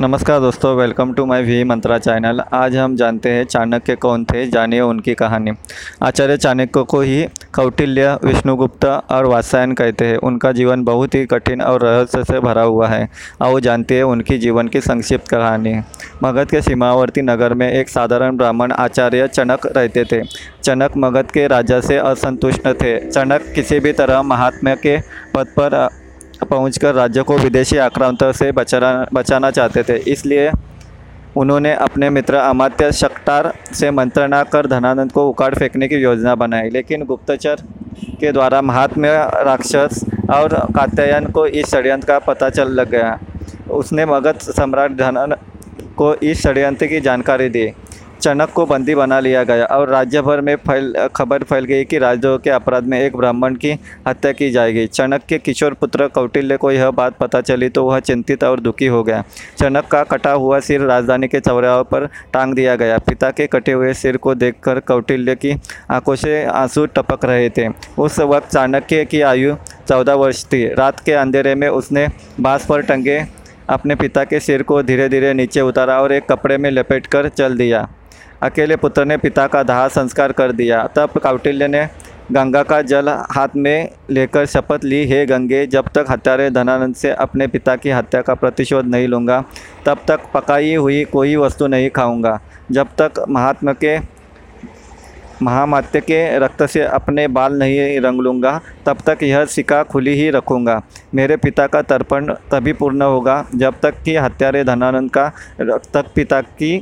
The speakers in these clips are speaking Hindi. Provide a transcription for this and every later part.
नमस्कार दोस्तों welcome to my V Mantra channel आज हम जानते हैं चाणक्य कौन थे, जानिए उनकी कहानी। आचार्य चाणक्य को ही कौटिल्य विष्णुगुप्त और वात्सायन कहते हैं। उनका जीवन बहुत ही कठिन और रहस्य से भरा हुआ है। आओ जानते हैं उनकी जीवन की संक्षिप्त कहानी। मगध के सीमावर्ती नगर में एक साधारण ब्राह्मण आचार्य चनक रहते थे। चनक मगध के राजा से असंतुष्ट थे। चनक किसी भी तरह महात्मा के पद पर पहुंचकर राज्य को विदेशी आक्रांतों से बचाना बचाना चाहते थे। इसलिए उन्होंने अपने मित्र अमात्य शक्टार से मंत्रणा कर धनानंद को उखाड़ फेंकने की योजना बनाई। लेकिन गुप्तचर के द्वारा महात्म्य राक्षस और कात्यायन को इस षड्यंत्र का पता चल लग गया। उसने मगध सम्राट धनानंद को इस षड्यंत्र की जानकारी दी। चनक को बंदी बना लिया गया। और राज्य भर में फैल, खबर फैल गई कि राजद्रोह के अपराध में एक ब्राह्मण की हत्या की जाएगी। चनक के किशोर पुत्र कौटिल्य को यह बात पता चली तो वह चिंतित और दुखी हो गया। चनक का कटा हुआ सिर राजधानी के चौराहों पर टांग दिया गया। पिता के कटे हुए सिर को देखकर कौटिल्य की आँखों से आँसू टपक रहे थे। उस वक्त चाणक्य की आयु चौदह वर्ष थी। रात के अंधेरे में उसने बाँस पर टंगे अपने पिता के सिर को धीरे धीरे नीचे उतारा और एक कपड़े में लपेट कर चल दिया। अकेले पुत्र ने पिता का दाह संस्कार कर दिया। तब कौटिल्य ने गंगा का जल हाथ में लेकर शपथ ली, हे गंगे, जब तक हत्यारे धनानंद से अपने पिता की हत्या का प्रतिशोध नहीं लूँगा, तब तक पकाई हुई कोई वस्तु नहीं खाऊँगा। जब तक महात्मा के, महामात्य के रक्त से अपने बाल नहीं रंग लूँगा, तब तक यह सिक्का खुली ही रखूँगा। मेरे पिता का तर्पण तभी पूर्ण होगा, जब तक कि हत्यारे धनानंद का तक पिता की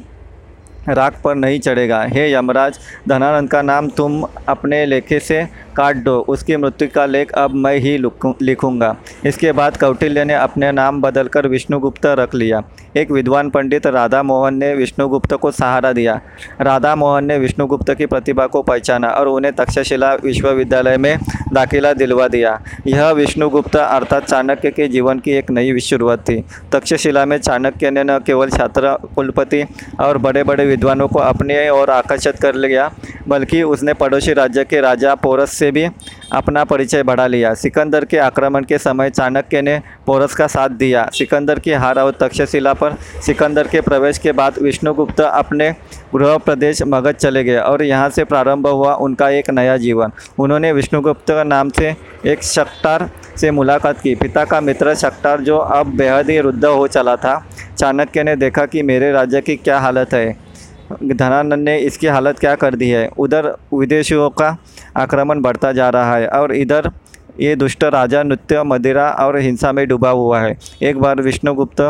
राख पर नहीं चढ़ेगा। हे यमराज धनानंद का नाम तुम अपने लेखे से काट दो, उसकी मृत्यु का लेख अब मैं ही लिखूँगा। इसके बाद कौटिल्य ने अपने नाम बदलकर विष्णुगुप्त रख लिया। एक विद्वान पंडित राधा मोहन ने विष्णुगुप्त को सहारा दिया। राधा मोहन ने विष्णुगुप्त की प्रतिभा को पहचाना और उन्हें तक्षशिला विश्वविद्यालय में दाखिला दिलवा दिया। यह विष्णुगुप्त अर्थात चाणक्य के जीवन की एक नई शुरुआत थी। तक्षशिला में चाणक्य ने न केवल छात्र, कुलपति और बड़े बड़े विद्वानों को अपने ओर आकर्षित कर लिया, बल्कि उसने पड़ोसी राज्य के राजा पोरस से भी अपना परिचय बढ़ा लिया। सिकंदर के आक्रमण के समय चाणक्य ने पोरस का साथ दिया। सिकंदर की हार और तक्षशिला पर सिकंदर के प्रवेश के बाद विष्णुगुप्त अपने गृह प्रदेश मगध चले गए और यहाँ से प्रारंभ हुआ उनका एक नया जीवन। उन्होंने विष्णुगुप्त नाम से एक शक्टार से मुलाकात की। पिता का मित्र शक्टार जो अब बेहद ही रुद्ध हो चला था। चाणक्य ने देखा कि मेरे राज्य की क्या हालत है। धनानंद ने इसकी हालत क्या कर दी है? उधर विदेशियों का आक्रमण बढ़ता जा रहा है और इधर ये दुष्ट राजा नृत्य, मदिरा और हिंसा में डूबा हुआ है। एक बार विष्णुगुप्त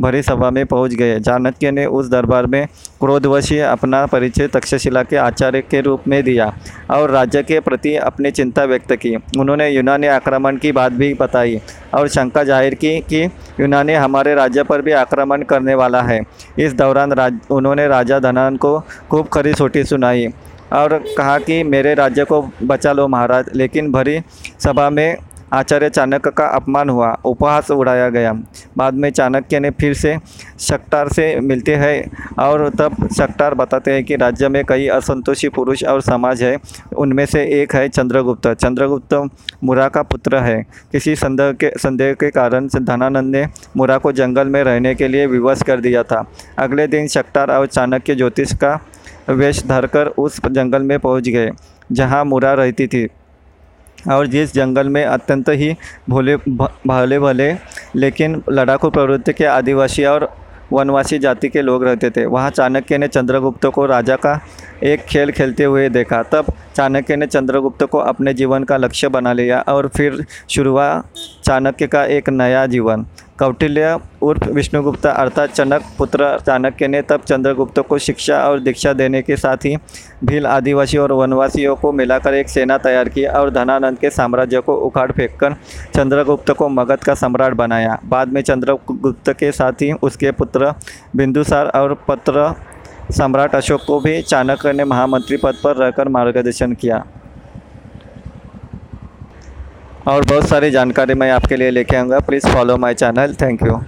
भरी सभा में पहुँच गए। चाणक्य ने उस दरबार में क्रोधवशी अपना परिचय तक्षशिला के आचार्य के रूप में दिया और राज्य के प्रति अपनी चिंता व्यक्त की। उन्होंने यूनानी आक्रमण की बात भी बताई और शंका ज़ाहिर की कि यूनानी हमारे राज्य पर भी आक्रमण करने वाला है। इस दौरान राज, उन्होंने राजा धनान को खूब खरी सोटी सुनाई। और कहा कि मेरे राज्य को बचा लो महाराज, लेकिन भरी सभा में आचार्य चाणक्य का अपमान हुआ, उपहास उड़ाया गया। बाद में चाणक्य ने फिर से शक्टार से मिलते हैं और तब शक्टार बताते हैं कि राज्य में कई असंतोषी पुरुष और समाज है, उनमें से एक है चंद्रगुप्त। चंद्रगुप्त मुरा का पुत्र है। किसी संदेह के संदेह के कारण धनानंद ने मुरा को जंगल में रहने के लिए विवश कर दिया था। अगले दिन शक्टार और चाणक्य ज्योतिष का वेश धरकर उस जंगल में पहुँच गए, जहाँ मुरा रहती थी। और जिस जंगल में अत्यंत ही भोले भले भले, लेकिन लड़ाकू प्रवृत्ति के आदिवासी और वनवासी जाति के लोग रहते थे, वहाँ चाणक्य ने चंद्रगुप्त को राजा का एक खेल खेलते हुए देखा। तब चाणक्य ने चंद्रगुप्त को अपने जीवन का लक्ष्य बना लिया और फिर शुरू हुआ चाणक्य का एक नया जीवन। कौटिल्य उर्फ़ विष्णुगुप्त अर्थात चनक पुत्र चाणक्य ने तब चंद्रगुप्त को शिक्षा और दीक्षा देने के साथ ही भील आदिवासी और वनवासियों को मिलाकर एक सेना तैयार की और धनानंद के साम्राज्य को उखाड़ फेंककर चंद्रगुप्त को मगध का सम्राट बनाया। बाद में चंद्रगुप्त के साथ ही उसके पुत्र बिंदुसार और पत्र सम्राट अशोक को भी चाणक्य ने महामंत्री पद पर रहकर मार्गदर्शन किया। और बहुत सारी जानकारी मैं आपके लिए लेके आऊँगा। Please follow my channel thank you